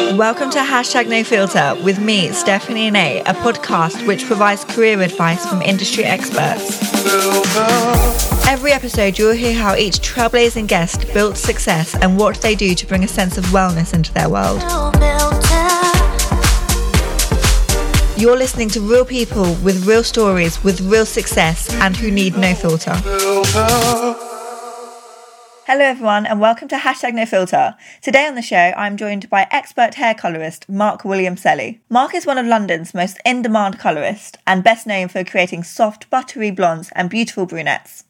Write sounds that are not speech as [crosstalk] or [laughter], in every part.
Welcome to Hashtag No Filter with me, Stephanie Nay, a podcast which provides career advice from industry experts. Every episode, you'll hear how each trailblazing guest built success and what they do to bring a sense of wellness into their world. You're listening to real people with real stories, with real success, and who need no filter. Hello, everyone, and welcome to Hashtag No Filter. Today on the show, I'm joined by expert hair colourist Mark William Selly. Mark is one of London's most in demand colourists and best known for creating soft, buttery blondes and beautiful brunettes.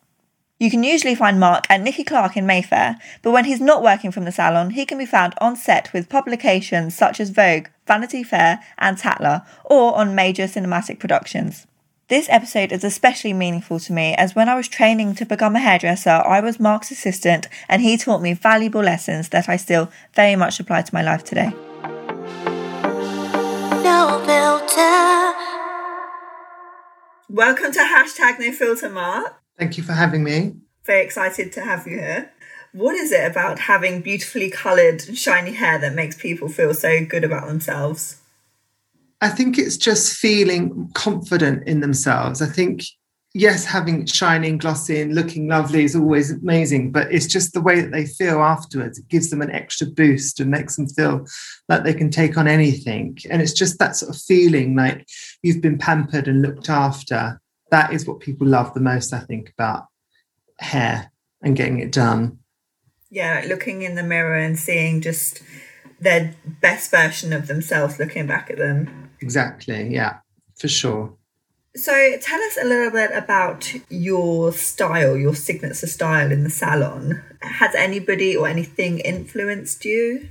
You can usually find Mark at Nicky Clarke in Mayfair, but when he's not working from the salon, he can be found on set with publications such as Vogue, Vanity Fair, and Tatler, or on major cinematic productions. This episode is especially meaningful to me as when I was training to become a hairdresser, I was Mark's assistant and he taught me valuable lessons that I still very much apply to my life today. No filter. Welcome to hashtag no filter, Mark. Thank you for having me. Very excited to have you here. What is it about having beautifully coloured, shiny hair that makes people feel so good about themselves? I think it's just feeling confident in themselves. I think, yes, having shining, glossy, and looking lovely is always amazing, but it's just the way that they feel afterwards. It gives them an extra boost and makes them feel like they can take on anything. And it's just that sort of feeling like you've been pampered and looked after. That is what people love the most, I think, about hair and getting it done. Yeah, looking in the mirror and seeing just their best version of themselves looking back at them. Exactly. Yeah, for sure. So tell us a little bit about your style, your signature style in the salon. Has anybody or anything influenced you?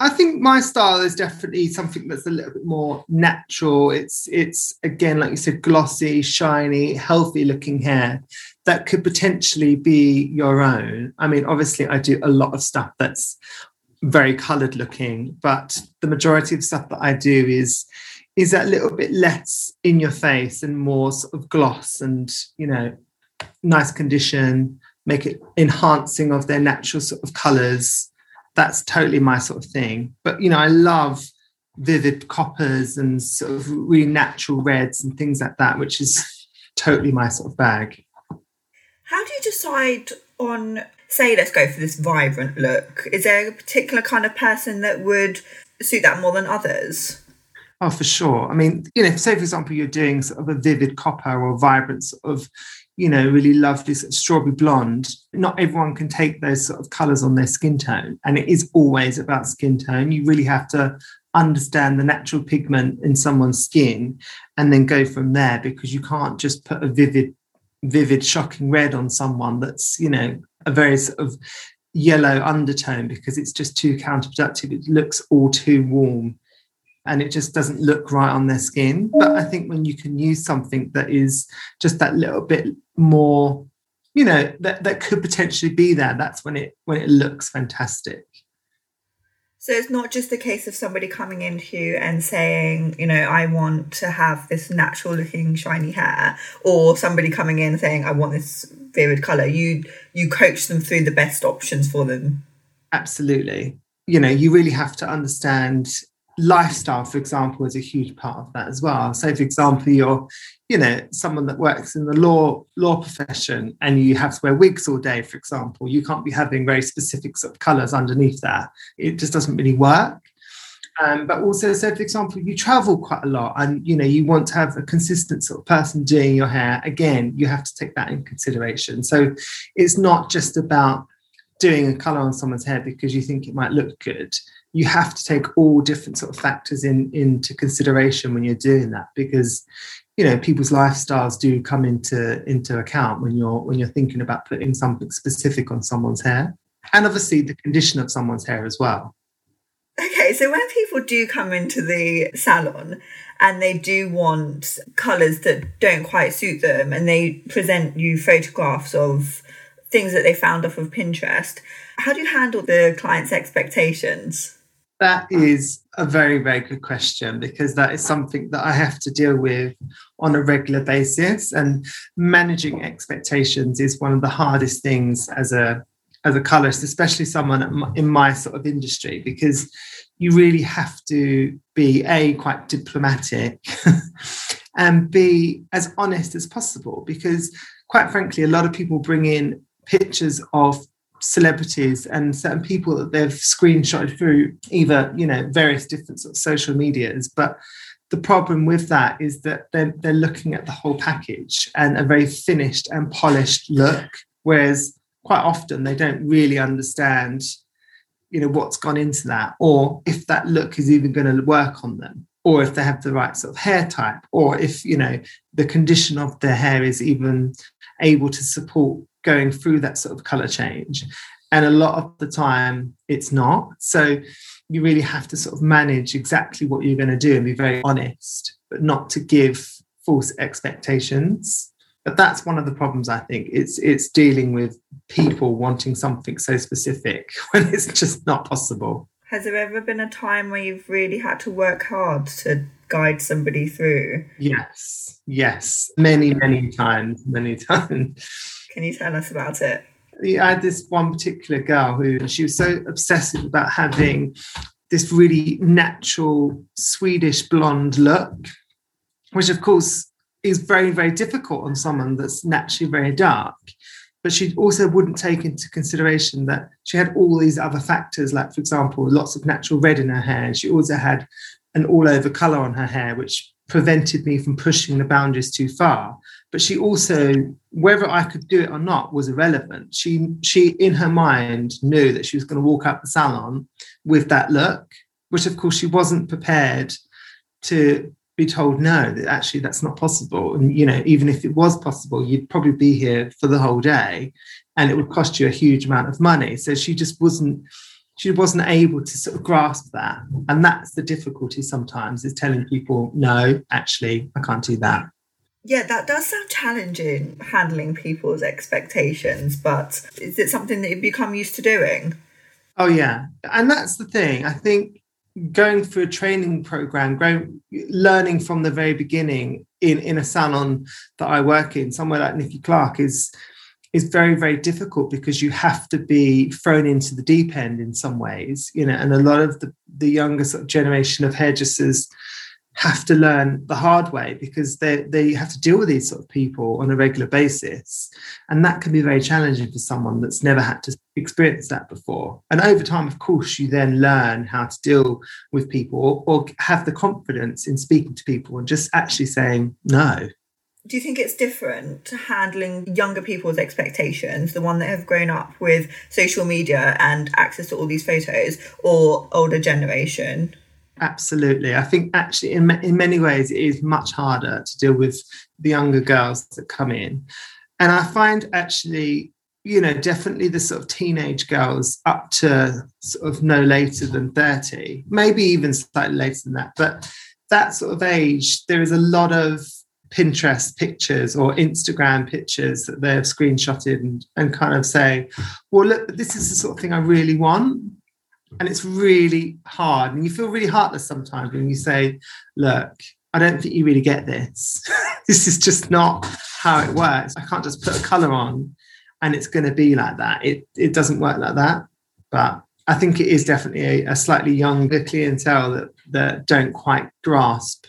I think my style is definitely something that's a little bit more natural. It's it's again, like you said, glossy, shiny, healthy looking hair that could potentially be your own. I mean, obviously I do a lot of stuff that's very coloured looking, but the majority of stuff that I do is is that a little bit less in your face and more sort of gloss and you know nice condition make it enhancing of their natural sort of colors. That's totally my sort of thing. But you know i love vivid coppers and sort of really natural reds and things like that which is totally my sort of bag. How do you decide on say let's go for this vibrant look? Is there a particular kind of person that would suit that more than others Oh, for sure. I mean, you know, say for example, you're doing sort of a vivid copper or vibrance of, you know, really lovely sort of strawberry blonde. Not everyone can take those sort of colours on their skin tone, and it is always about skin tone. You really have to understand the natural pigment in someone's skin, and then go from there because you can't just put a vivid, vivid, shocking red on someone that's, you know, a very sort of yellow undertone because it's just too counterproductive. It looks all too warm and it just doesn't look right on their skin. But I think when you can use something that is just that little bit more, you know, that, that could potentially be there, that's when it when it looks fantastic. So it's not just a case of somebody coming into you and saying, you know, I want to have this natural looking shiny hair, or somebody coming in saying, I want this vivid color. You you coach them through the best options for them. Absolutely. You know, you really have to understand lifestyle, for example, is a huge part of that as well. So, for example, you're, you know, someone that works in the law law profession and you have to wear wigs all day, for example, you can't be having very specific sort of colours underneath that. It just doesn't really work. Um, but also, so for example, you travel quite a lot and you know you want to have a consistent sort of person doing your hair. Again, you have to take that in consideration. So it's not just about doing a colour on someone's hair because you think it might look good you have to take all different sort of factors in into consideration when you're doing that because you know people's lifestyles do come into into account when you're when you're thinking about putting something specific on someone's hair and obviously the condition of someone's hair as well. Okay so when people do come into the salon and they do want colors that don't quite suit them and they present you photographs of things that they found off of pinterest how do you handle the client's expectations that is a very, very good question because that is something that I have to deal with on a regular basis. And managing expectations is one of the hardest things as a as a colorist, especially someone in my sort of industry, because you really have to be a quite diplomatic [laughs] and be as honest as possible. Because quite frankly, a lot of people bring in pictures of celebrities and certain people that they've screenshotted through either you know various different sort of social medias. But the problem with that is that they're, they're looking at the whole package and a very finished and polished look whereas quite often they don't really understand you know what's gone into that or if that look is even going to work on them or if they have the right sort of hair type or if you know the condition of their hair is even able to support going through that sort of color change. And a lot of the time it's not. So you really have to sort of manage exactly what you're going to do and be very honest but not to give false expectations. But that's one of the problems i think. It's it's dealing with people wanting something so specific [laughs] when it's just not possible. Has there ever been a time where you've really had to work hard to guide somebody through? Yes. Yes. Many many times many [laughs] times can you tell us about it I had this one particular girl who she was so obsessive about having this really natural Swedish blonde look, which of course is very, very difficult on someone that's naturally very dark. But she also wouldn't take into consideration that she had all these other factors, like, for example, lots of natural red in her hair. She also had an all over color on her hair, which prevented me from pushing the boundaries too far. But she also, whether I could do it or not, was irrelevant. She, she in her mind knew that she was going to walk out the salon with that look, which of course she wasn't prepared to be told no that actually that's not possible. And you know even if it was possible you'd probably be here for the whole day and it would cost you a huge amount of money. So she just wasn't she wasn't able to sort of grasp that. And that's the difficulty sometimes is telling people no actually i can't do that yeah that does sound challenging handling people's expectations but is it something that you've become used to doing oh yeah and that's the thing i think going through a training program, going, learning from the very beginning in, in a salon that I work in, somewhere like Nicky Clarke, is is very very difficult because you have to be thrown into the deep end in some ways, you know. And a lot of the the younger sort of generation of hairdressers have to learn the hard way because they they have to deal with these sort of people on a regular basis. And that can be very challenging for someone that's never had to experience that before. And over time of course you then learn how to deal with people or, or have the confidence in speaking to people and just actually saying no. Do you think it's different to handling younger people's expectations, the one that have grown up with social media and access to all these photos, or older generation? Absolutely. I think actually, in, in many ways, it is much harder to deal with the younger girls that come in. And I find actually, you know, definitely the sort of teenage girls up to sort of no later than 30, maybe even slightly later than that. But that sort of age, there is a lot of Pinterest pictures or Instagram pictures that they've screenshotted and, and kind of say, well, look, this is the sort of thing I really want and it's really hard and you feel really heartless sometimes when you say look i don't think you really get this. [laughs] This is just not how it works. I can't just put a color on and it's going to be like that. It it doesn't work like that but i think it is definitely a, a slightly younger clientele that that don't quite grasp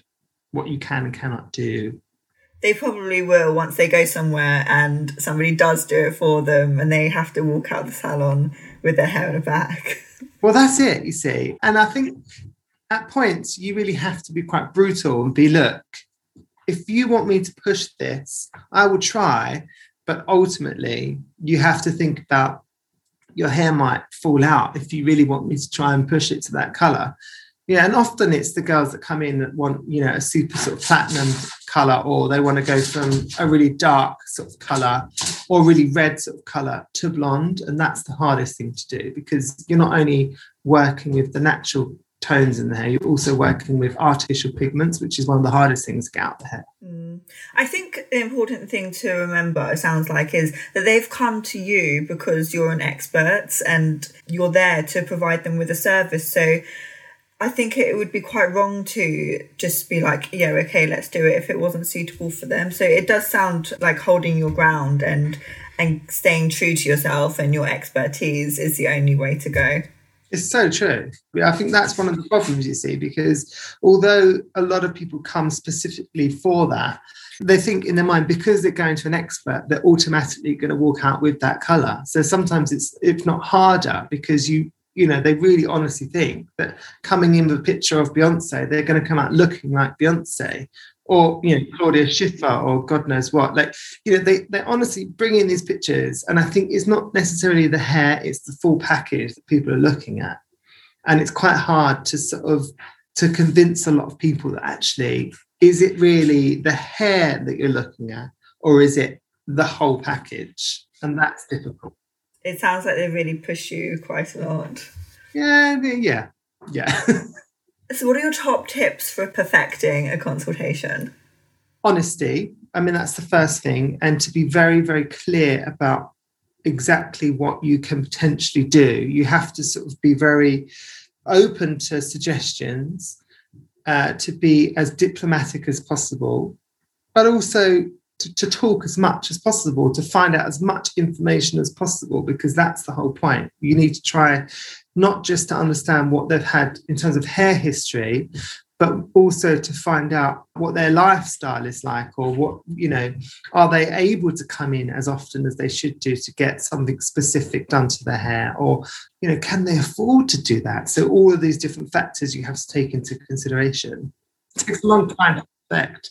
what you can and cannot do. They probably will once they go somewhere and somebody does do it for them and they have to walk out the salon with their hair in a back Well, that's it, you see. And I think at points you really have to be quite brutal and be look, if you want me to push this, I will try. But ultimately, you have to think about your hair might fall out if you really want me to try and push it to that color. Yeah, and often it's the girls that come in that want, you know, a super sort of platinum color, or they want to go from a really dark sort of color or really red sort of color to blonde. And that's the hardest thing to do because you're not only working with the natural tones in the hair, you're also working with artificial pigments, which is one of the hardest things to get out the hair. Mm. I think the important thing to remember, it sounds like, is that they've come to you because you're an expert and you're there to provide them with a service. So I think it would be quite wrong to just be like, yeah, okay, let's do it if it wasn't suitable for them. So it does sound like holding your ground and and staying true to yourself and your expertise is the only way to go. It's so true. I think that's one of the problems you see because although a lot of people come specifically for that, they think in their mind because they're going to an expert, they're automatically going to walk out with that color. So sometimes it's if not harder because you you know they really honestly think that coming in with a picture of Beyonce, they're going to come out looking like Beyonce or you know Claudia Schiffer or God knows what. Like you know they they honestly bring in these pictures, and I think it's not necessarily the hair; it's the full package that people are looking at, and it's quite hard to sort of to convince a lot of people that actually is it really the hair that you're looking at, or is it the whole package? And that's difficult. It sounds like they really push you quite a lot. Yeah, yeah, yeah. [laughs] So, what are your top tips for perfecting a consultation? Honesty. I mean, that's the first thing. And to be very, very clear about exactly what you can potentially do. You have to sort of be very open to suggestions, uh, to be as diplomatic as possible, but also to, to, talk as much as possible, to find out as much information as possible, because that's the whole point. You need to try not just to understand what they've had in terms of hair history, but also to find out what their lifestyle is like or what you know are they able to come in as often as they should do to get something specific done to their hair? Or you know can they afford to do that? So all of these different factors you have to take into consideration. It takes a long time to perfect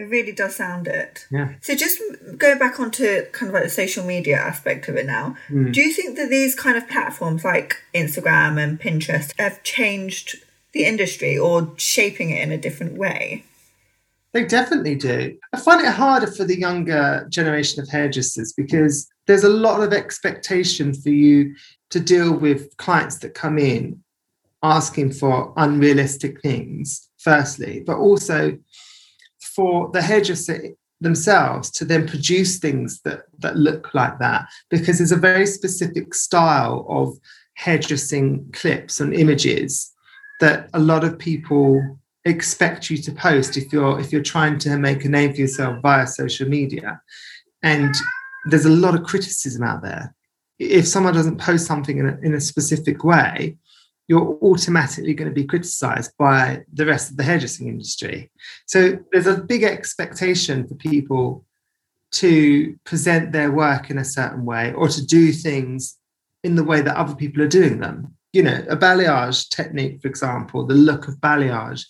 it really does sound it. Yeah. So just going back onto kind of like the social media aspect of it now. Mm. Do you think that these kind of platforms like Instagram and Pinterest have changed the industry or shaping it in a different way? They definitely do. I find it harder for the younger generation of hairdressers because there's a lot of expectation for you to deal with clients that come in asking for unrealistic things, firstly, but also for the hairdresser themselves to then produce things that that look like that because there's a very specific style of hairdressing clips and images that a lot of people expect you to post if you're if you're trying to make a name for yourself via social media. And there's a lot of criticism out there. If someone doesn't post something in a, in a specific way you're automatically going to be criticized by the rest of the hairdressing industry. So there's a big expectation for people to present their work in a certain way or to do things in the way that other people are doing them. You know, a balayage technique, for example, the look of balayage.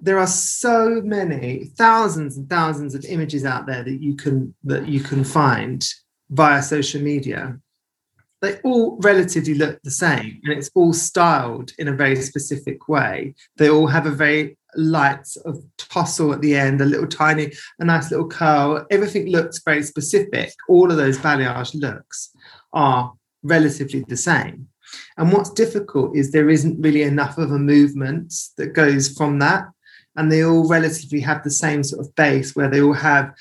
There are so many thousands and thousands of images out there that you can that you can find via social media they all relatively look the same and it's all styled in a very specific way. They all have a very light sort of tousle at the end, a little tiny, a nice little curl. Everything looks very specific. All of those balayage looks are relatively the same. And what's difficult is there isn't really enough of a movement that goes from that. And they all relatively have the same sort of base where they all have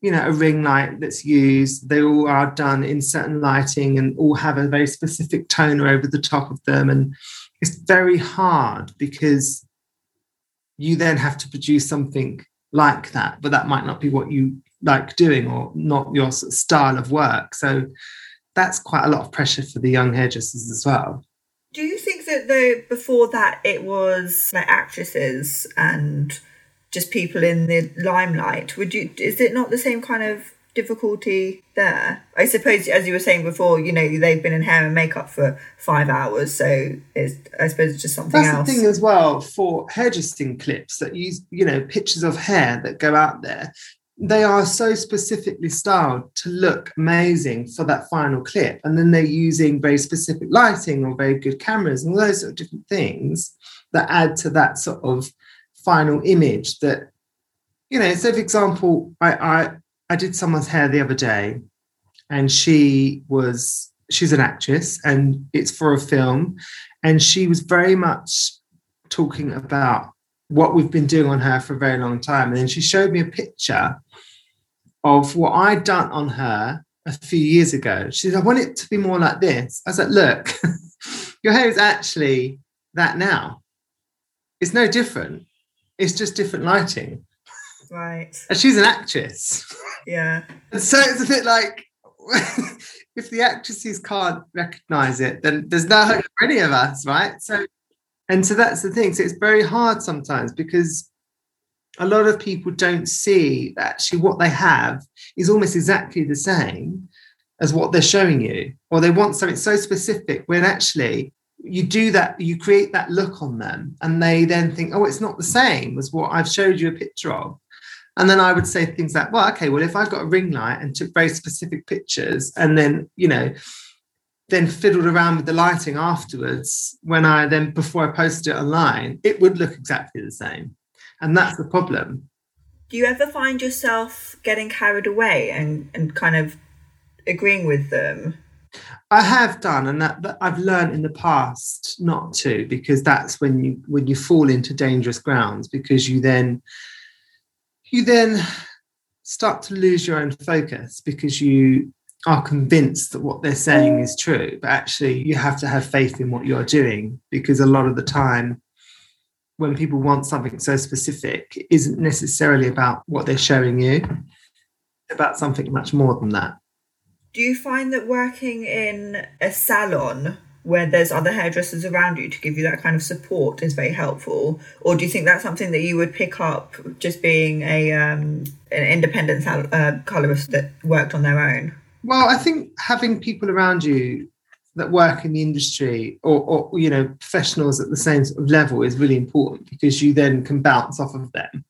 you know a ring light that's used. They all are done in certain lighting and all have a very specific toner over the top of them. And it's very hard because you then have to produce something like that but that might not be what you like doing or not your style of work. So that's quite a lot of pressure for the young hairdressers as well. Do you think that though before that it was like actresses and just people in the limelight. Would you? Is it not the same kind of difficulty there? I suppose, as you were saying before, you know they've been in hair and makeup for five hours, so it's I suppose it's just something That's else. the thing as well for hairdressing clips that use you know pictures of hair that go out there. They are so specifically styled to look amazing for that final clip, and then they're using very specific lighting or very good cameras and all those sort of different things that add to that sort of final image that you know so for example I, I i did someone's hair the other day and she was she's an actress and it's for a film and she was very much talking about what we've been doing on her for a very long time. And then she showed me a picture of what i'd done on her a few years ago. She said i want it to be more like this. I said look [laughs] your hair is actually that now. It's no different it's just different lighting. Right. And she's an actress. Yeah. And so it's a bit like, [laughs] if the actresses can't recognize it, then there's no hope for any of us, right? So, and so that's the thing. So it's very hard sometimes because a lot of people don't see that actually what they have is almost exactly the same as what they're showing you, or they want something so specific when actually you do that, you create that look on them, and they then think, oh, it's not the same as what I've showed you a picture of. And then I would say things like, well, okay, well, if I've got a ring light and took very specific pictures and then, you know, then fiddled around with the lighting afterwards, when I then, before I posted it online, it would look exactly the same. And that's the problem. Do you ever find yourself getting carried away and, and kind of agreeing with them? I have done, and that, I've learned in the past not to, because that's when you when you fall into dangerous grounds, because you then you then start to lose your own focus because you are convinced that what they're saying is true, but actually you have to have faith in what you're doing because a lot of the time when people want something so specific it isn't necessarily about what they're showing you about something much more than that do you find that working in a salon where there's other hairdressers around you to give you that kind of support is very helpful? Or do you think that's something that you would pick up just being a um, an independent uh, colorist that worked on their own? Well i think having people around you that work in the industry or, or you know professionals at the same sort of level is really important because you then can bounce off of them.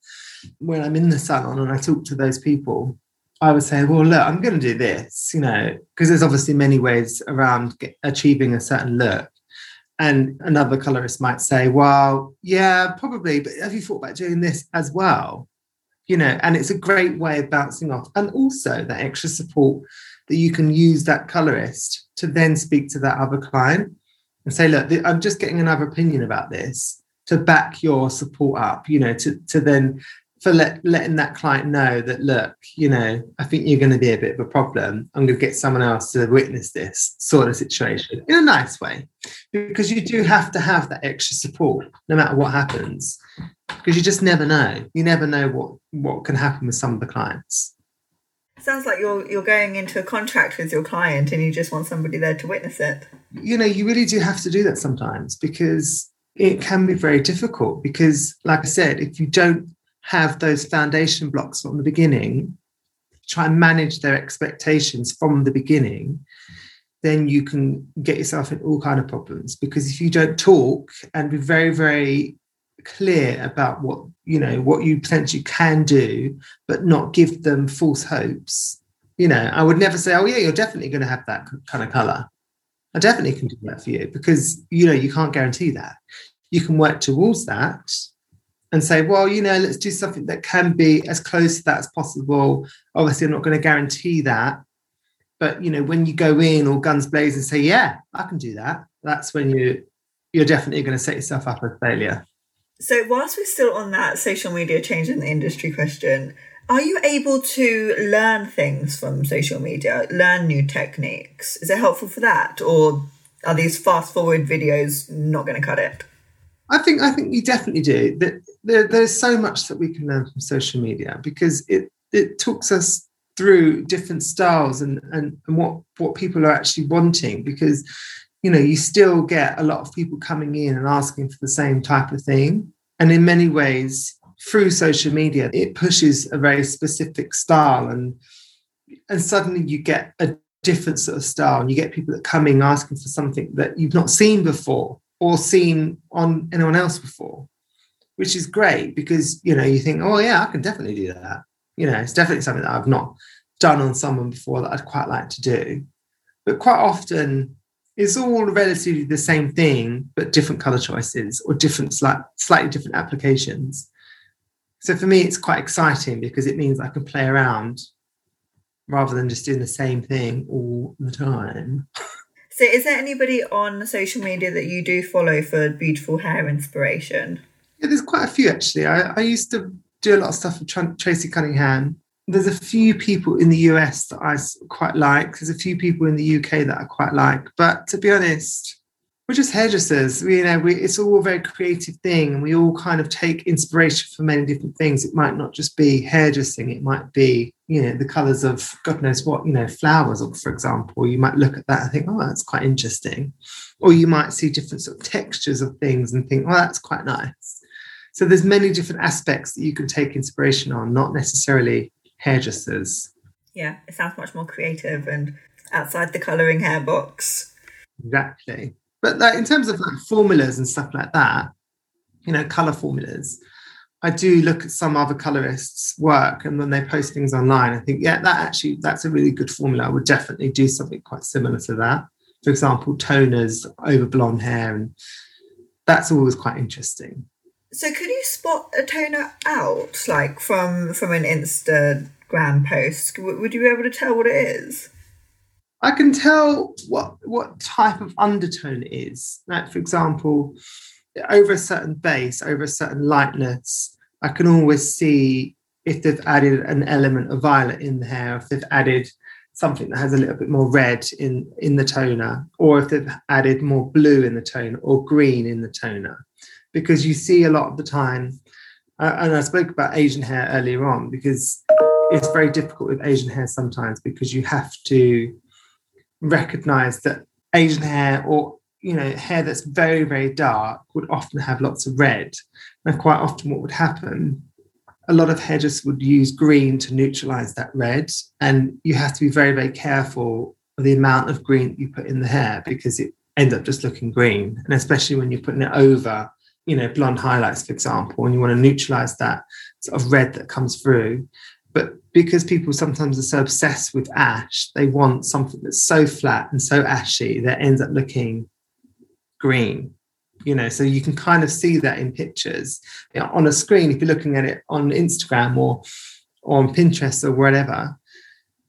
When i'm in the salon and i talk to those people I would say, well, look, I'm going to do this, you know, because there's obviously many ways around get, achieving a certain look. And another colorist might say, well, yeah, probably, but have you thought about doing this as well? You know, and it's a great way of bouncing off. And also that extra support that you can use that colorist to then speak to that other client and say, look, I'm just getting another opinion about this to back your support up, you know, to, to then for let, letting that client know that look you know i think you're going to be a bit of a problem. I'm going to get someone else to witness this sort of situation in a nice way. Because you do have to have that extra support no matter what happens. Because you just never know. You never know what what can happen with some of the clients. Sounds like you're you're going into a contract with your client and you just want somebody there to witness it. You know you really do have to do that sometimes because it can be very difficult. Because like i said if you don't have those foundation blocks from the beginning, try and manage their expectations from the beginning, then you can get yourself in all kind of problems. Because if you don't talk and be very, very clear about what you know what you potentially can do, but not give them false hopes, you know, I would never say, "Oh yeah, you're definitely going to have that kind of color." I definitely can do that for you because you know you can't guarantee that. You can work towards that, and say, well, you know, let's do something that can be as close to that as possible. Obviously, I'm not going to guarantee that. But you know, when you go in all guns blazing and say, yeah, I can do that, that's when you you're definitely going to set yourself up as failure. So whilst we're still on that social media change in the industry question, are you able to learn things from social media, learn new techniques? Is it helpful for that? Or are these fast forward videos not going to cut it? I think I think you definitely do. That there, there's so much that we can learn from social media because it it talks us through different styles and and, and what what people are actually wanting because you know you still get a lot of people coming in and asking for the same type of thing and in many ways through social media it pushes a very specific style and and suddenly you get a different sort of style and you get people that come in asking for something that you've not seen before or seen on anyone else before, which is great because you know you think, oh yeah, I can definitely do that. You know, it's definitely something that I've not done on someone before that I'd quite like to do. But quite often, it's all relatively the same thing, but different color choices or different, slight, slightly different applications. So for me, it's quite exciting because it means I can play around rather than just doing the same thing all the time. [laughs] So, is there anybody on social media that you do follow for beautiful hair inspiration? Yeah, there's quite a few actually. I, I used to do a lot of stuff with Tracey Cunningham. There's a few people in the US that I quite like. There's a few people in the UK that I quite like. But to be honest, we're just hairdressers. We, you know, we, it's all a very creative thing, and we all kind of take inspiration from many different things. It might not just be hairdressing; it might be, you know, the colours of God knows what, you know, flowers, or for example. You might look at that and think, "Oh, that's quite interesting," or you might see different sort of textures of things and think, "Oh, that's quite nice." So there's many different aspects that you can take inspiration on, not necessarily hairdressers. Yeah, it sounds much more creative and outside the colouring hair box. Exactly. But like, in terms of like formulas and stuff like that, you know, color formulas, I do look at some other colorists' work and when they post things online, I think, yeah, that actually that's a really good formula. I would definitely do something quite similar to that. For example, toners over blonde hair, and that's always quite interesting. So, could you spot a toner out, like from from an Instagram post? Would you be able to tell what it is? I can tell what what type of undertone it is. Like for example, over a certain base, over a certain lightness, I can always see if they've added an element of violet in the hair, if they've added something that has a little bit more red in in the toner, or if they've added more blue in the toner or green in the toner, because you see a lot of the time. Uh, and I spoke about Asian hair earlier on because it's very difficult with Asian hair sometimes because you have to recognize that Asian hair or you know hair that's very very dark would often have lots of red. And quite often what would happen a lot of hairdressers would use green to neutralize that red. And you have to be very very careful of the amount of green that you put in the hair because it ends up just looking green. And especially when you're putting it over you know blonde highlights for example and you want to neutralize that sort of red that comes through. But because people sometimes are so obsessed with ash, they want something that's so flat and so ashy that ends up looking green. You know, so you can kind of see that in pictures you know, on a screen. If you're looking at it on Instagram or, or on Pinterest or whatever,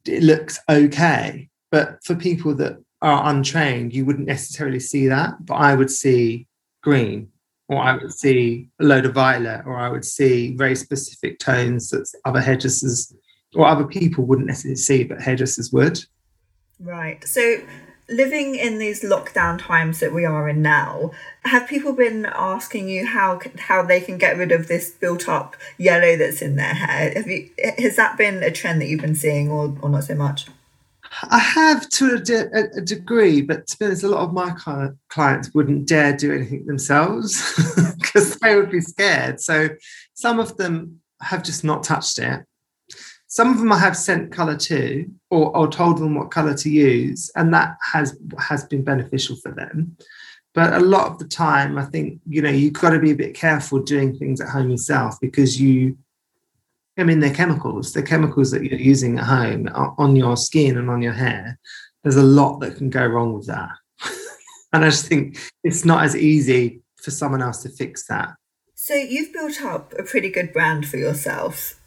it looks okay. But for people that are untrained, you wouldn't necessarily see that. But I would see green or I would see a load of violet, or I would see very specific tones that other hairdressers or other people wouldn't necessarily see, but hairdressers would. Right. So, living in these lockdown times that we are in now, have people been asking you how how they can get rid of this built up yellow that's in their hair? Have you has that been a trend that you've been seeing, or or not so much? I have to a, de- a, degree, but to be honest, a lot of my clients wouldn't dare do anything themselves [laughs] because they would be scared. So some of them have just not touched it. Some of them I have sent colour to or, or told them what colour to use, and that has has been beneficial for them. But a lot of the time, I think you know you've got to be a bit careful doing things at home yourself because you I mean, they're chemicals. They're chemicals that you're using at home on your skin and on your hair. There's a lot that can go wrong with that. [laughs] and I just think it's not as easy for someone else to fix that. So you've built up a pretty good brand for yourself.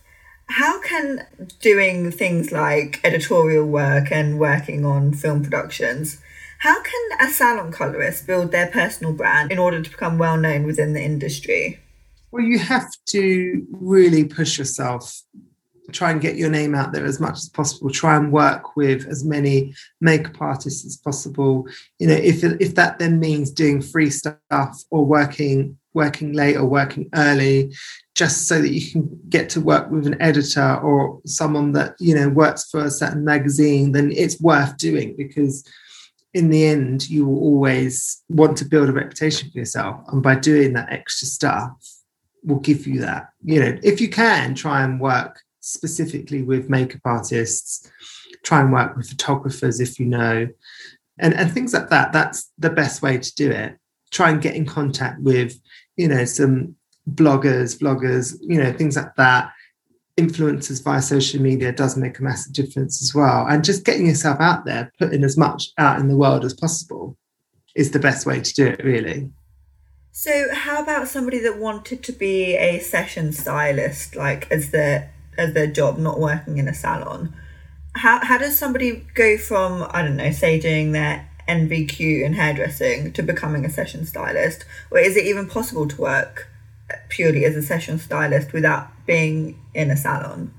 How can doing things like editorial work and working on film productions, how can a salon colorist build their personal brand in order to become well known within the industry? Well, you have to really push yourself. Try and get your name out there as much as possible. Try and work with as many makeup artists as possible. You know, if if that then means doing free stuff or working working late or working early, just so that you can get to work with an editor or someone that you know works for a certain magazine, then it's worth doing because in the end you will always want to build a reputation for yourself and by doing that extra stuff will give you that. You know, if you can try and work specifically with makeup artists, try and work with photographers if you know, and, and things like that. That's the best way to do it. Try and get in contact with, you know, some bloggers, bloggers, you know, things like that. Influencers via social media does make a massive difference as well. And just getting yourself out there, putting as much out in the world as possible is the best way to do it, really. So, how about somebody that wanted to be a session stylist, like as their as their job, not working in a salon? How how does somebody go from I don't know, say doing their NVQ in hairdressing to becoming a session stylist, or is it even possible to work purely as a session stylist without being in a salon?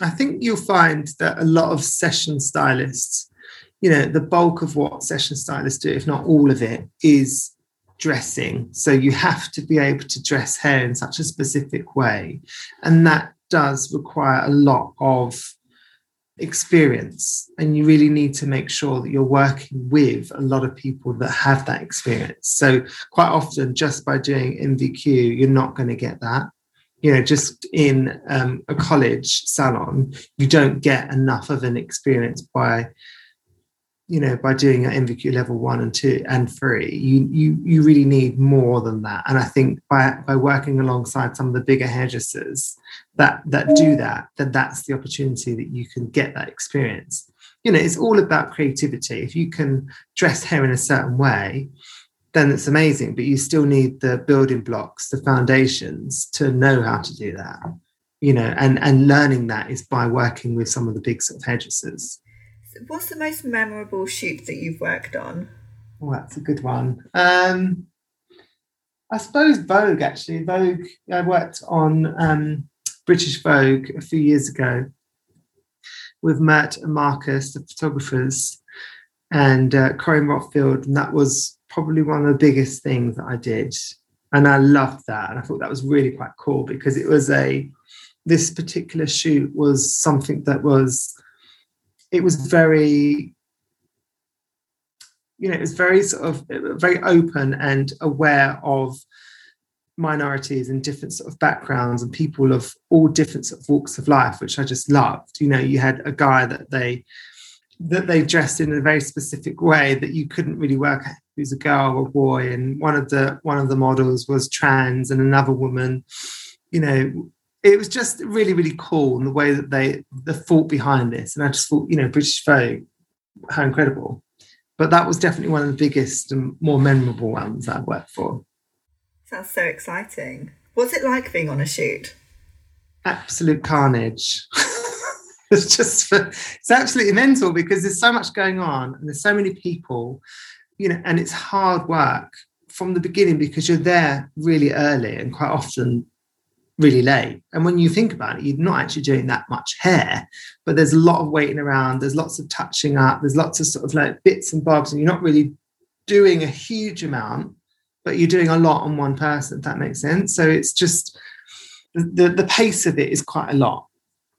I think you'll find that a lot of session stylists you know, the bulk of what session stylists do, if not all of it, is dressing. So you have to be able to dress hair in such a specific way. And that does require a lot of experience. And you really need to make sure that you're working with a lot of people that have that experience. So quite often, just by doing NVQ, you're not going to get that. You know, just in um, a college salon, you don't get enough of an experience by you know by doing an NVQ level one and two and three, you you you really need more than that. And I think by by working alongside some of the bigger hairdressers that that do mm. that, then that's the opportunity that you can get that experience. You know, it's all about creativity. If you can dress hair in a certain way, then it's amazing. But you still need the building blocks, the foundations to know how to do that. You know, and and learning that is by working with some of the big sort of hairdressers. What's the most memorable shoot that you've worked on? Oh, that's a good one. Um, I suppose Vogue, actually. Vogue, I worked on um, British Vogue a few years ago with Mert and Marcus, the photographers, and uh, Corinne Roitfeld. And that was probably one of the biggest things that I did. And I loved that. And I thought that was really quite cool because it was a, this particular shoot was something that was it was very you know it was very sort of very open and aware of minorities and different sort of backgrounds and people of all different sort of walks of life which i just loved. You know you had a guy that they that they dressed in a very specific way that you couldn't really work out. Who's a girl or a boy and one of the one of the models was trans and another woman. You know it was just really, really cool in the way that they the thought behind this. And I just thought, you know, British Vogue, how incredible. But that was definitely one of the biggest and more memorable ones I've worked for. Sounds so exciting. What's it like being on a shoot? Absolute carnage. [laughs] it's just it's absolutely mental because there's so much going on and there's so many people, you know, and it's hard work from the beginning because you're there really early and quite often really late. And when you think about it, you're not actually doing that much hair, but there's a lot of waiting around, there's lots of touching up, there's lots of sort of like bits and bobs, and you're not really doing a huge amount, but you're doing a lot on one person, if that makes sense. So it's just the, the pace of it is quite a lot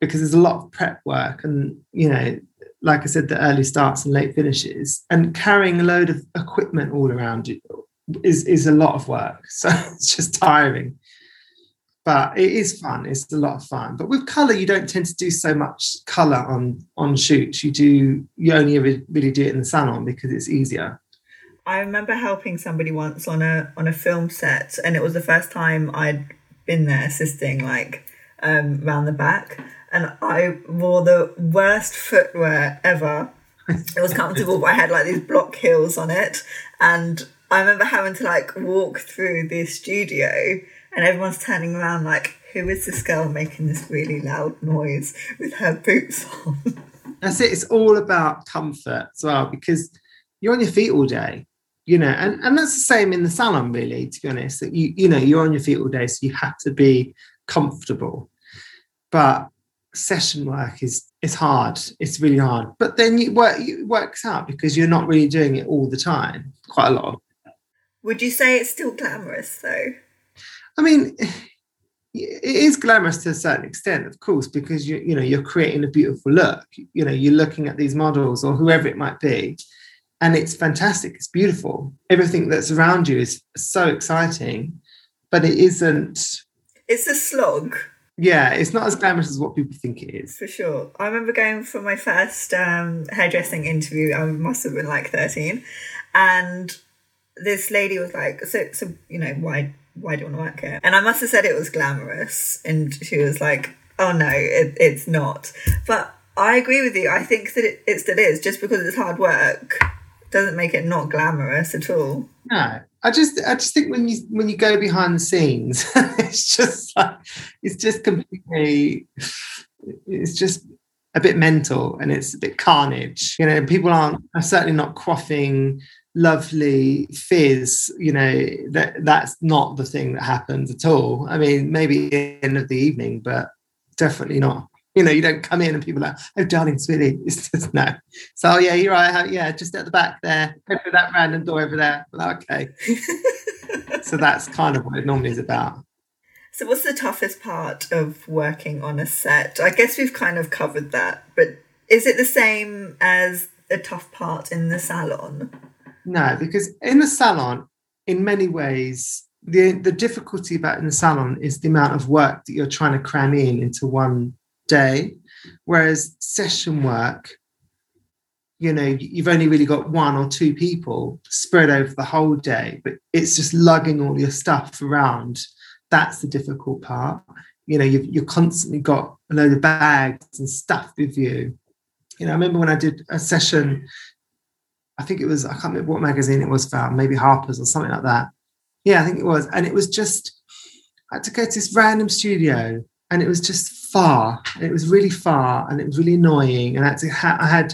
because there's a lot of prep work and you know like i said the early starts and late finishes and carrying a load of equipment all around you is is a lot of work [laughs] so it's just tiring but it is fun. It's a lot of fun. But with color, you don't tend to do so much color on on shoots. You do you only ever really do it in the salon because it's easier. I remember helping somebody once on a on a film set, and it was the first time I'd been there assisting, like um, the back, and I wore the worst footwear ever. It was comfortable, but I had like these block heels on it, and I remember having to like walk through the studio and everyone's turning around like, who is this girl making this really loud noise with her boots on? [laughs] That's it. It's all about comfort as well because you're on your feet all day, you know, and, and that's the same in the salon, really, to be honest. That you, you know, you're on your feet all day, so you have to be comfortable. But session work is is hard. It's really hard. But then you work it works out because you're not really doing it all the time, quite a lot. Would you say it's still glamorous though? I mean, it is glamorous to a certain extent, of course, because you you know you're creating a beautiful look. You know, you're looking at these models or whoever it might be, and it's fantastic. It's beautiful. Everything that's around you is so exciting, but it isn't. It's a slog. Yeah, it's not as glamorous as what people think it is. For sure. I remember going for my first um, hairdressing interview. I must have been like thirteen, and this lady was like, "So, so you know, why why do you want to work here? And I must have said it was glamorous. And she was like, oh no, it, it's not. But I agree with you. I think that it, it still is. Just because it's hard work doesn't make it not glamorous at all. No, I just I just think when you when you go behind the scenes, [laughs] it's just like it's just completely it's just a bit mental and it's a bit carnage. You know, people aren't are certainly not quaffing lovely fizz, you know, that that's not the thing that happens at all. I mean, maybe end of the evening, but definitely not. You know, you don't come in and people are like, oh, darling, sweetie. [laughs] It's just no. So, oh, yeah, you're right. Yeah, just at the back there. Through that random door over there. Okay. [laughs] so that's kind of what it normally is about. So, what's the toughest part of working on a set? I guess we've kind of covered that, but is it the same as a tough part in the salon? No, because in the salon, in many ways, the the difficulty about in the salon is the amount of work that you're trying to cram in into one day, whereas session work, you know, you've only really got one or two people spread over the whole day, but it's just lugging all your stuff around. That's the difficult part. You know, you've you've constantly got a load of bags and stuff with you. You know, I remember when I did a session I think it was, I can't remember what magazine it was for, maybe Harper's or something like that. Yeah, I think it was. And it was just, I had to go to this random studio and it was just far. It was really far and it was really annoying. And I had, to ha- I had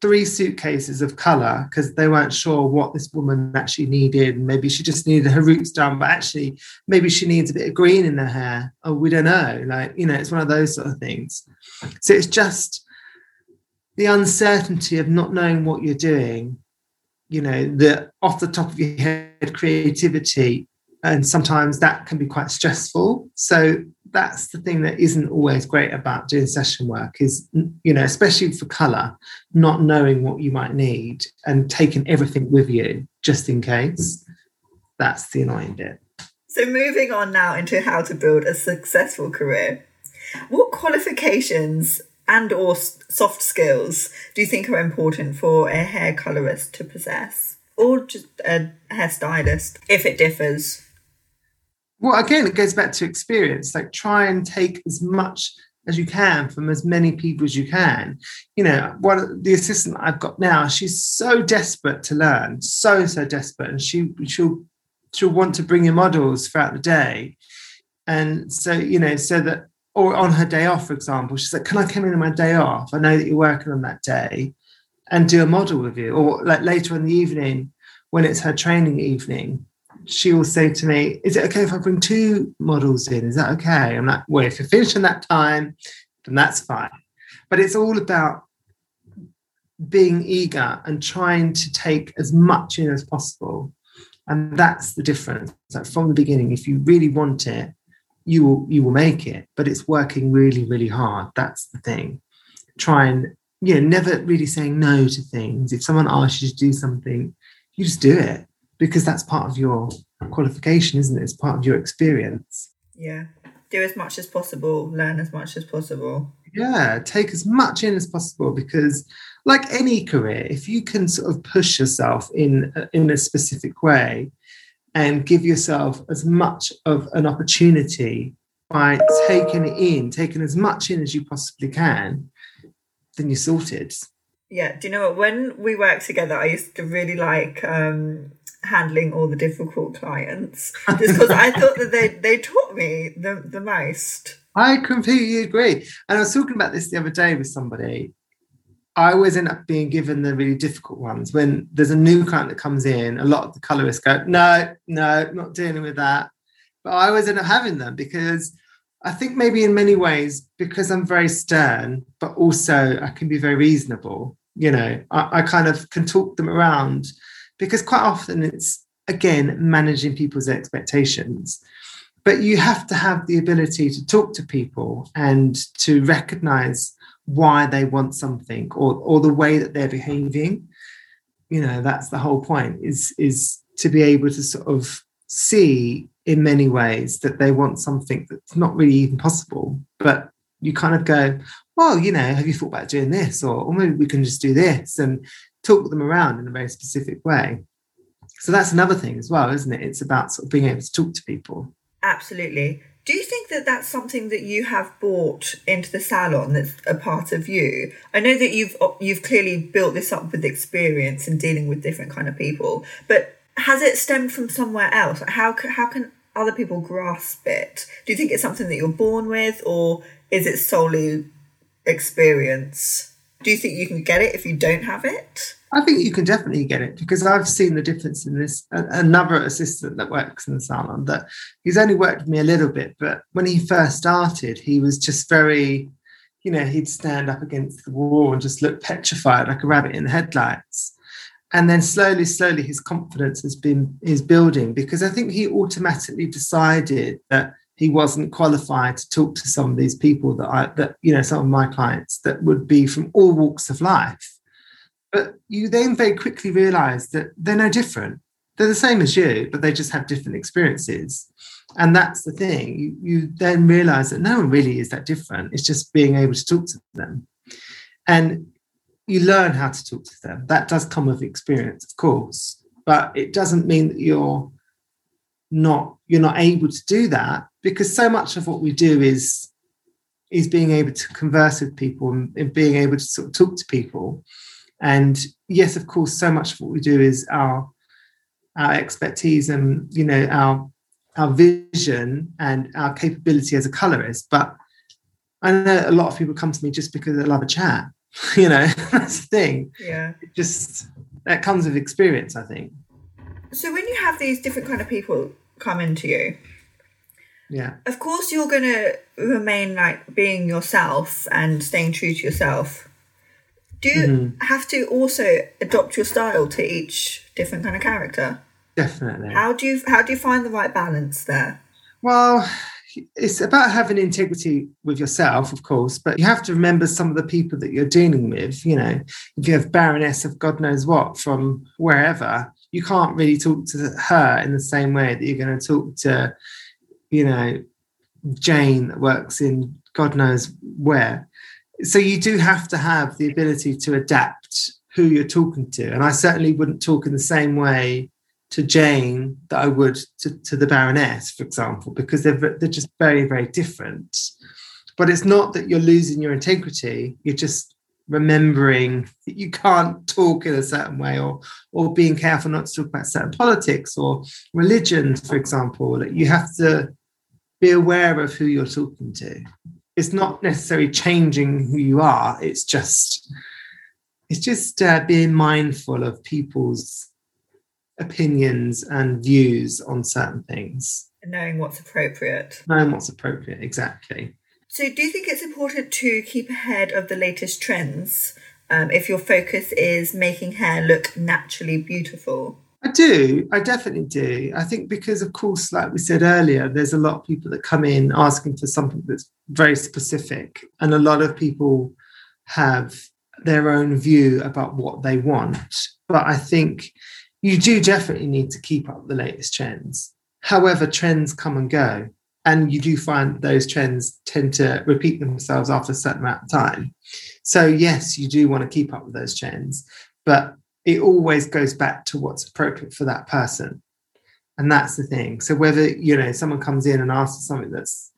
three suitcases of color because they weren't sure what this woman actually needed. Maybe she just needed her roots done, but actually, maybe she needs a bit of green in her hair. Oh, we don't know. Like, you know, it's one of those sort of things. So it's just, the uncertainty of not knowing what you're doing, you know, the off the top of your head creativity, and sometimes that can be quite stressful. So that's the thing that isn't always great about doing session work is, you know, especially for color, not knowing what you might need and taking everything with you just in case. That's the annoying bit. So moving on now into how to build a successful career. What qualifications and or soft skills do you think are important for a hair colorist to possess? Or just a hairstylist if it differs? Well again it goes back to experience. Like try and take as much as you can from as many people as you can. You know one the assistant i've got now she's so desperate to learn so so desperate and she she'll she'll want to bring in models throughout the day. And so you know so that or on her day off, for example, she's like, "Can I come in on my day off? I know that you're working on that day, and do a model with you." Or like later in the evening, when it's her training evening, she will say to me, "Is it okay if I bring two models in? Is that okay?" I'm like, "Well, if you're finishing that time, then that's fine." But it's all about being eager and trying to take as much in as possible, and that's the difference. Like from the beginning, if you really want it you will you will make it but it's working really really hard. That's the thing. Try and you know never really saying no to things. If someone asks you to do something you just do it because that's part of your qualification isn't it? It's part of your experience. Yeah. Do as much as possible. Learn as much as possible. Yeah. Take as much in as possible because like any career if you can sort of push yourself in uh, in a specific way and give yourself as much of an opportunity by taking it in, taking as much in as you possibly can, then you're sorted. Yeah, do you know what? When we worked together, I used to really like um, handling all the difficult clients just because I thought that they they taught me the the most. I completely agree, and I was talking about this the other day with somebody, I always end up being given the really difficult ones. When there's a new client that comes in, a lot of the colorists go, no, no, not dealing with that. But I always end up having them because I think maybe in many ways, because I'm very stern, but also I can be very reasonable, you know, I, I kind of can talk them around because quite often it's, again, managing people's expectations. But you have to have the ability to talk to people and to recognize why they want something or or the way that they're behaving you know that's the whole point is is to be able to sort of see in many ways that they want something that's not really even possible. But you kind of go well you know have you thought about doing this? Or, or maybe we can just do this and talk them around in a very specific way. So that's another thing as well isn't it? It's about sort of being able to talk to people. Absolutely do you think that that's something that you have brought into the salon that's a part of you? I know that you've you've clearly built this up with experience and dealing with different kind of people, but has it stemmed from somewhere else? How how can other people grasp it? Do you think it's something that you're born with, or is it solely experience? Do you think you can get it if you don't have it? I think you can definitely get it because I've seen the difference in this. Another assistant that works in the salon that he's only worked with me a little bit, but when he first started, he was just very you know, he'd stand up against the wall and just look petrified like a rabbit in the headlights. And then slowly, slowly, his confidence has been is building because I think he automatically decided that he wasn't qualified to talk to some of these people that I that you know some of my clients that would be from all walks of life. But you then very quickly realize that they're no different. They're the same as you, but they just have different experiences. And that's the thing. You, you then realize that no one really is that different. It's just being able to talk to them. And you learn how to talk to them. That does come with experience, of course, but it doesn't mean that you're not you're not able to do that because so much of what we do is is being able to converse with people and, being able to sort of talk to people. And yes, of course, so much of what we do is our our expertise and you know our our vision and our capability as a colorist. But I know a lot of people come to me just because they love a chat. [laughs] you know, [laughs] that's the thing. Yeah. It just that comes with experience, I think. So when you have these different kind of people come into you, yeah, of course you're going to remain like being yourself and staying true to yourself. Do you mm-hmm. have to also adopt your style to each different kind of character? Definitely. How do you how do you find the right balance there? Well, it's about having integrity with yourself, of course, but you have to remember some of the people that you're dealing with. You know, if you have Baroness of God knows what from wherever, you can't really talk to her in the same way that you're going to talk to, you know, Jane that works in God knows where. So you do have to have the ability to adapt who you're talking to. And I certainly wouldn't talk in the same way to Jane that I would to, to the Baroness, for example, because they're, they're just very, very different. But it's not that you're losing your integrity, you're just remembering that you can't talk in a certain way or or being careful not to talk about certain politics or religion, for example. That you have to be aware of who you're talking to. It's not necessarily changing who you are, it's just it's just uh, being mindful of people's opinions and views on certain things. And knowing what's appropriate. Knowing what's appropriate, exactly. So, do you think it's important to keep ahead of the latest trends um, if your focus is making hair look naturally beautiful? I do. I definitely do. I think because, of course, like we said earlier, there's a lot of people that come in asking for something that's very specific, and a lot of people have their own view about what they want. But I think you do definitely need to keep up the latest trends. However, trends come and go. And you do find those trends tend to repeat themselves after a certain amount of time. So, yes, you do want to keep up with those trends, but it always goes back to what's appropriate for that person. And that's the thing. So, whether, you know, someone comes in and asks for something that's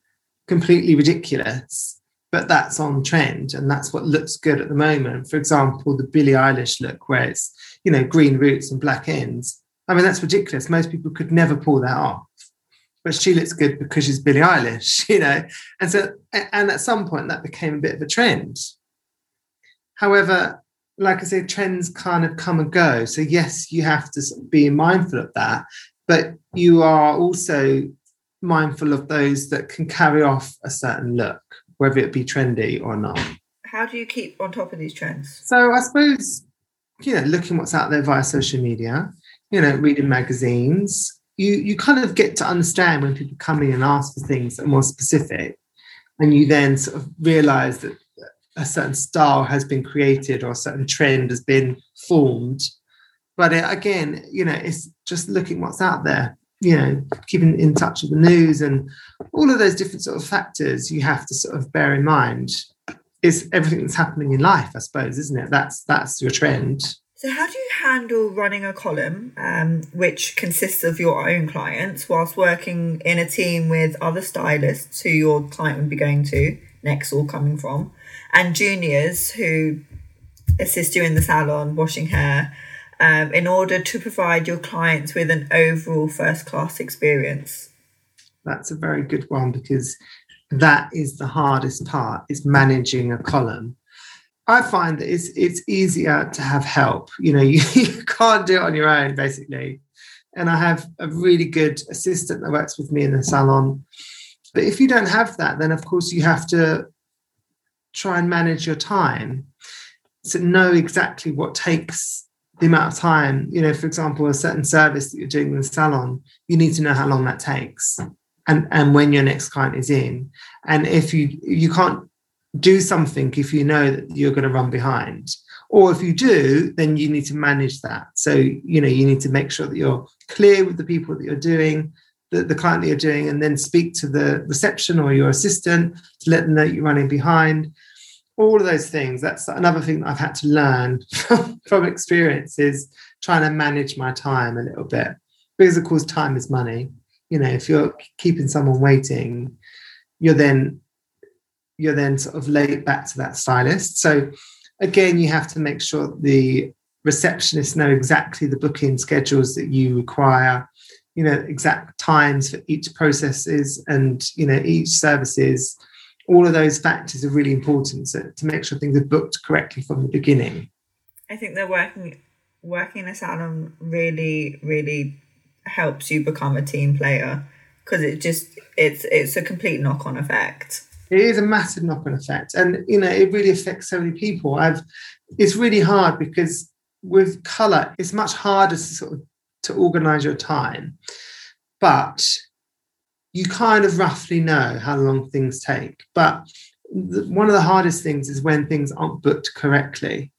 completely ridiculous, but that's on trend and that's what looks good at the moment. For example, the Billie Eilish look, where it's you know green roots and black ends. I mean, that's ridiculous. Most people could never pull that off, but she looks good because she's Billie Eilish, [laughs] you know. And so, and at some point, that became a bit of a trend. However, like I said, trends kind of come and go. So yes, you have to be mindful of that, but you are also mindful of those that can carry off a certain look whether it be trendy or not. How do you keep on top of these trends? So I suppose, you know, looking what's out there via social media, you know, reading magazines, you you kind of get to understand when people come in and ask for things that are more specific. And you then sort of realize that a certain style has been created or a certain trend has been formed. But it, again, you know, it's just looking what's out there you know, keeping in touch with the news and all of those different sort of factors you have to sort of bear in mind is everything that's happening in life, I suppose, isn't it? That's that's your trend. So, how do you handle running a column, um, which consists of your own clients, whilst working in a team with other stylists who your client would be going to next or coming from, and juniors who assist you in the salon, washing hair, um, in order to provide your clients with an overall first class experience? That's a very good one because that is the hardest part is managing a column. I find that it's it's easier to have help. You know, you, [laughs] you can't do it on your own, basically. And I have a really good assistant that works with me in the salon. But if you don't have that, then of course you have to try and manage your time to know exactly what takes the amount of time. You know, for example, a certain service that you're doing in the salon, you need to know how long that takes and, and when your next client is in. And if you you can't do something if you know that you're going to run behind. Or if you do, then you need to manage that. So, you know, you need to make sure that you're clear with the people that you're doing, the, the client that you're doing, and then speak to the reception or your assistant to let them know you're running behind all of those things. That's another thing that i've had to learn [laughs] from, experience is trying to manage my time a little bit. Because of course time is money. You know if you're keeping someone waiting you're then you're then sort of late back to that stylist. So again you have to make sure the receptionists know exactly the booking schedules that you require you know exact times for each processes and you know each services all of those factors are really important so, to make sure things are booked correctly from the beginning. I think that working working in a salon really really helps you become a team player because it just it's it's a complete knock on effect. It is a massive knock on effect, and you know it really affects so many people. I've it's really hard because with color, it's much harder to sort of to organize your time, but you kind of roughly know how long things take. But the, one of the hardest things is when things aren't booked correctly,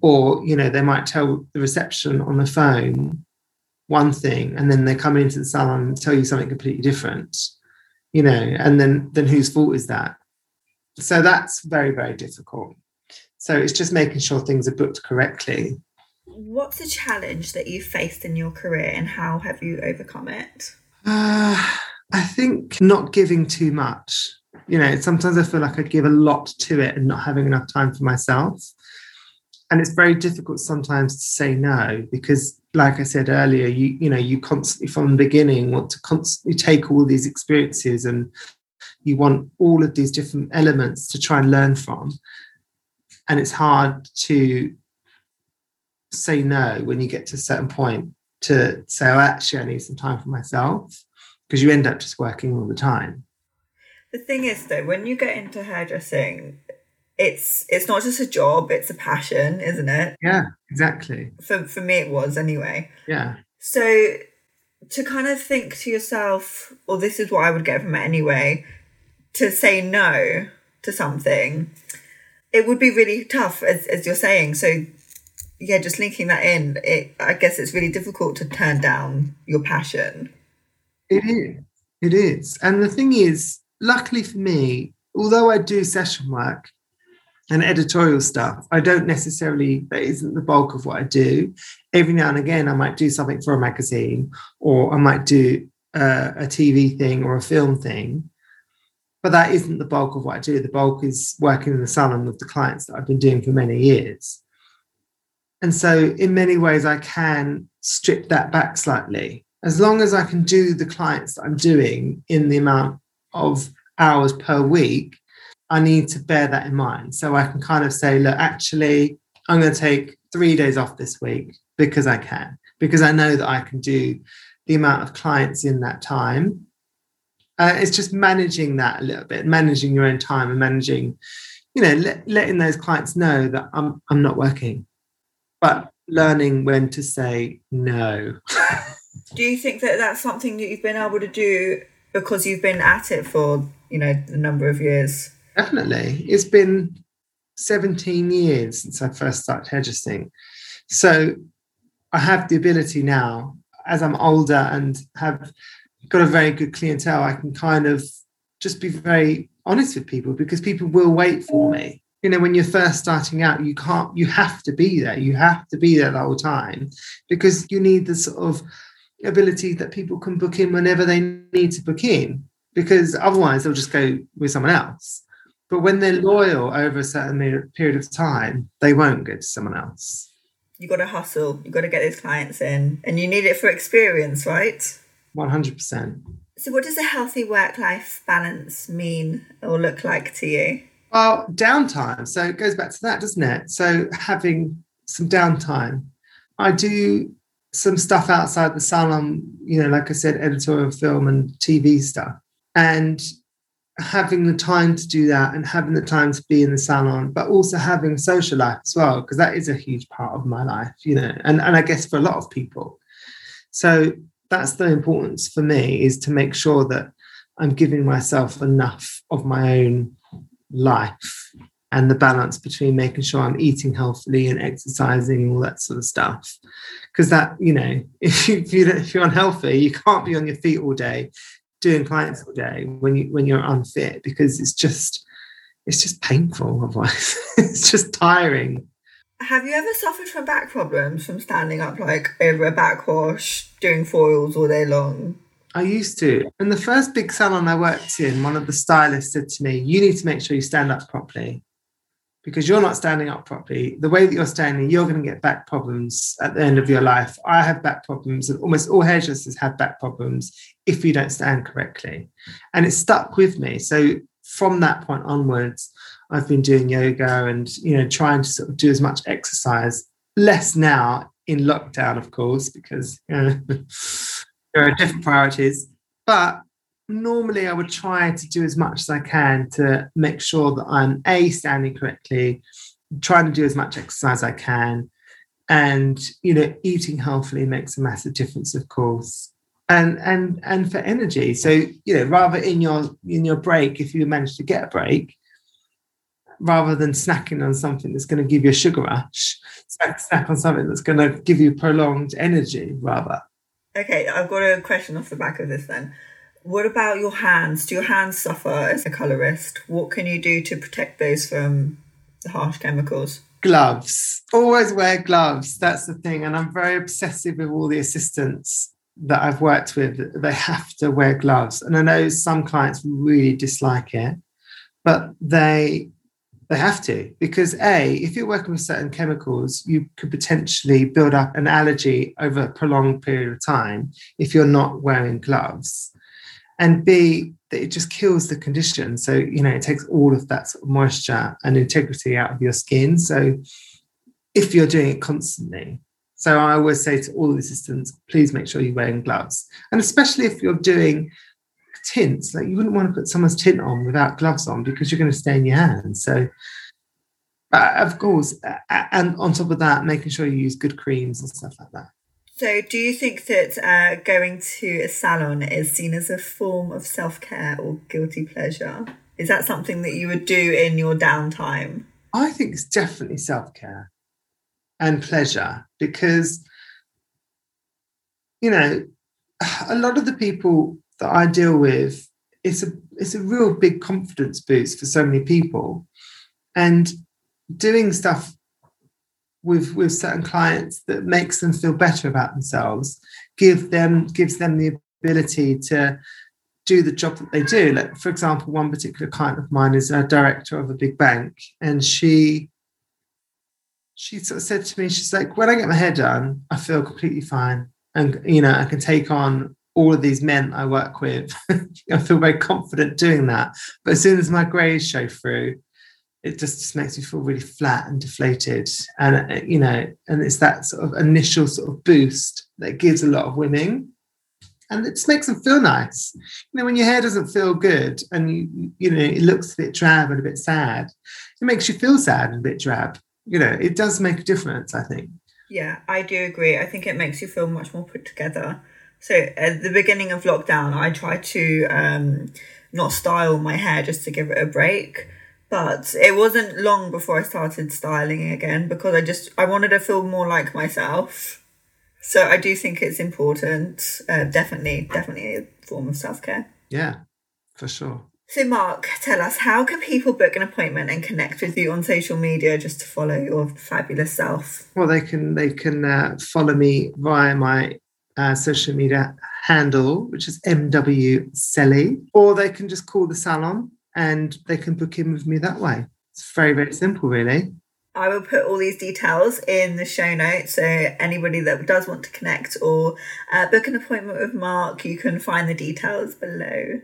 or you know they might tell the reception on the phone one thing, and then they come into the salon and tell you something completely different. You know, and then then whose fault is that? So that's very very difficult. So it's just making sure things are booked correctly. What's a challenge that you faced in your career, and how have you overcome it? Uh, I think not giving too much. You know, sometimes I feel like I give a lot to it and not having enough time for myself. And it's very difficult sometimes to say no because, like I said earlier, you you know you constantly from the beginning want to constantly take all these experiences and you want all of these different elements to try and learn from. And it's hard to say no when you get to a certain point to say, oh, actually, I need some time for myself because you end up just working all the time. The thing is, though, when you get into hairdressing, it's it's not just a job; it's a passion, isn't it? Yeah, exactly. For for me, it was anyway. Yeah. So to kind of think to yourself, well, this is what I would get from it anyway. To say no to something, it would be really tough, as as you're saying. So yeah, just linking that in, it I guess it's really difficult to turn down your passion. It is. It is. And the thing is, luckily for me, although I do session work and editorial stuff, I don't necessarily, that isn't the bulk of what I do. Every now and again, I might do something for a magazine or I might do uh, a TV thing or a film thing. But that isn't the bulk of what I do. The bulk is working in the salon with the clients that I've been doing for many years. And so, in many ways, I can strip that back slightly as long as I can do the clients that I'm doing in the amount of hours per week, I need to bear that in mind. So I can kind of say, look, actually, I'm going to take three days off this week because I can, because I know that I can do the amount of clients in that time. Uh, it's just managing that a little bit, managing your own time and managing, you know, let, letting those clients know that I'm I'm not working, but learning when to say no. [laughs] do you think that that's something that you've been able to do because you've been at it for you know a number of years? Definitely. It's been 17 years since i first started hairdressing. So i have the ability now. As i'm older and have got a very good clientele i can kind of just be very honest with people because people will wait for me. You know when you're first starting out you can't you have to be there. You have to be there the whole time because you need the sort of ability that people can book in whenever they need to book in because otherwise they'll just go with someone else. But when they're loyal over a certain period of time, they won't go to someone else. You got to hustle. You got to get those clients in, and you need it for experience, right? One hundred percent. So, what does a healthy work-life balance mean or look like to you? Well, downtime. So it goes back to that, doesn't it? So having some downtime. I do some stuff outside the salon, you know, like I said, editorial film and TV stuff. And having the time to do that and having the time to be in the salon, but also having social life as well, because that is a huge part of my life, you know, and, and I guess for a lot of people. So that's the importance for me is to make sure that I'm giving myself enough of my own life and the balance between making sure I'm eating healthily and exercising and all that sort of stuff. Because that, you know, [laughs] if, you, if, you, if you're unhealthy, you can't be on your feet all day doing clients all day when you when you're unfit because it's just it's just painful otherwise [laughs] it's just tiring have you ever suffered from back problems from standing up like over a backwash doing foils all day long I used to. In the first big salon I worked in, one of the stylists said to me, You need to make sure you stand up properly because you're not standing up properly. The way that you're standing, you're going to get back problems at the end of your life. I have back problems, and almost all hairdressers have back problems if you don't stand correctly. And it stuck with me. So from that point onwards, I've been doing yoga and you know trying to sort of do as much exercise. Less now in lockdown, of course, because you know, [laughs] there are different priorities. But normally I would try to do as much as I can to make sure that I'm a standing correctly, trying to do as much exercise as I can, and you know, eating healthily makes a massive difference, of course. And and and for energy. So, you know, rather in your in your break, if you manage to get a break, rather than snacking on something that's going to give you a sugar rush, snack, snack on something that's going to give you prolonged energy, rather. Okay, I've got a question off the back of this then. What about your hands? Do your hands suffer as a colorist? What can you do to protect those from the harsh chemicals? Gloves. Always wear gloves. That's the thing. And I'm very obsessive with all the assistants that I've worked with. They have to wear gloves. And I know some clients really dislike it, but they they have to because a if you're working with certain chemicals you could potentially build up an allergy over a prolonged period of time if you're not wearing gloves and B, that it just kills the condition. So, you know, it takes all of that sort of moisture and integrity out of your skin. So, if you're doing it constantly, so I always say to all the assistants, please make sure you're wearing gloves. And especially if you're doing tints, like you wouldn't want to put someone's tint on without gloves on because you're going to stain your hands. So, uh, of course, and on top of that, making sure you use good creams and stuff like that. So, do you think that uh, going to a salon is seen as a form of self care or guilty pleasure? Is that something that you would do in your downtime? I think it's definitely self care and pleasure because, you know, a lot of the people that I deal with, it's a it's a real big confidence boost for so many people, and doing stuff with with certain clients that makes them feel better about themselves give them gives them the ability to do the job that they do. Like for example one particular client of mine is a director of a big bank and she she sort of said to me she's like when i get my hair done i feel completely fine and you know i can take on all of these men i work with. [laughs] I feel very confident doing that. But as soon as my grays show through it just, just makes me feel really flat and deflated. And uh, you know and it's that sort of initial sort of boost that gives a lot of women and it just makes them feel nice. You know when your hair doesn't feel good and you you know it looks a bit drab and a bit sad it makes you feel sad and a bit drab. You know it does make a difference i think. Yeah i do agree. I think it makes you feel much more put together. So at the beginning of lockdown i tried to um not style my hair just to give it a break but it wasn't long before I started styling again because I just I wanted to feel more like myself. So I do think it's important. Uh, definitely, definitely a form of self care. Yeah, for sure. So, Mark, tell us how can people book an appointment and connect with you on social media just to follow your fabulous self? Well, they can they can uh, follow me via my uh, social media handle, which is MW Selly, or they can just call the salon and they can book in with me that way. It's very, very simple, really. I will put all these details in the show notes. So anybody that does want to connect or uh, book an appointment with Mark, you can find the details below.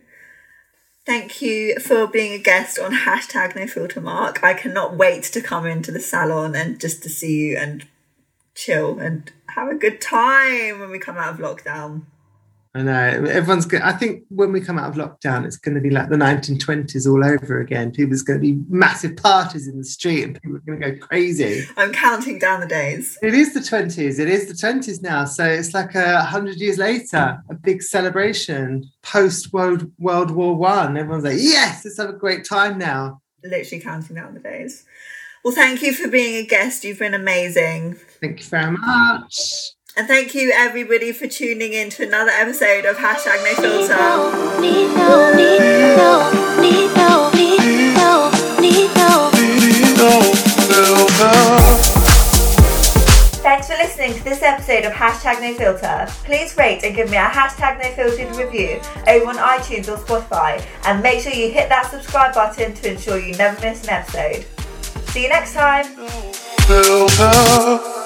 Thank you for being a guest on hashtag no filter Mark. I cannot wait to come into the salon and just to see you and chill and have a good time when we come out of lockdown. I know everyone's good. I think when we come out of lockdown, it's going to be like the 1920s all over again. People's going to be massive parties in the street, and people are going to go crazy. I'm counting down the days. It is the 20s. It is the 20s now. So it's like a hundred years later, a big celebration post World World War One. Everyone's like, yes, let's have a great time now. Literally counting down the days. Well, thank you for being a guest. You've been amazing. Thank you very much. And thank you everybody for tuning in to another episode of Hashtag No Filter. Thanks for listening to this episode of Hashtag No Filter. Please rate and give me a hashtag No Filtered review over on iTunes or Spotify, and make sure you hit that subscribe button to ensure you never miss an episode. See you next time. Filter.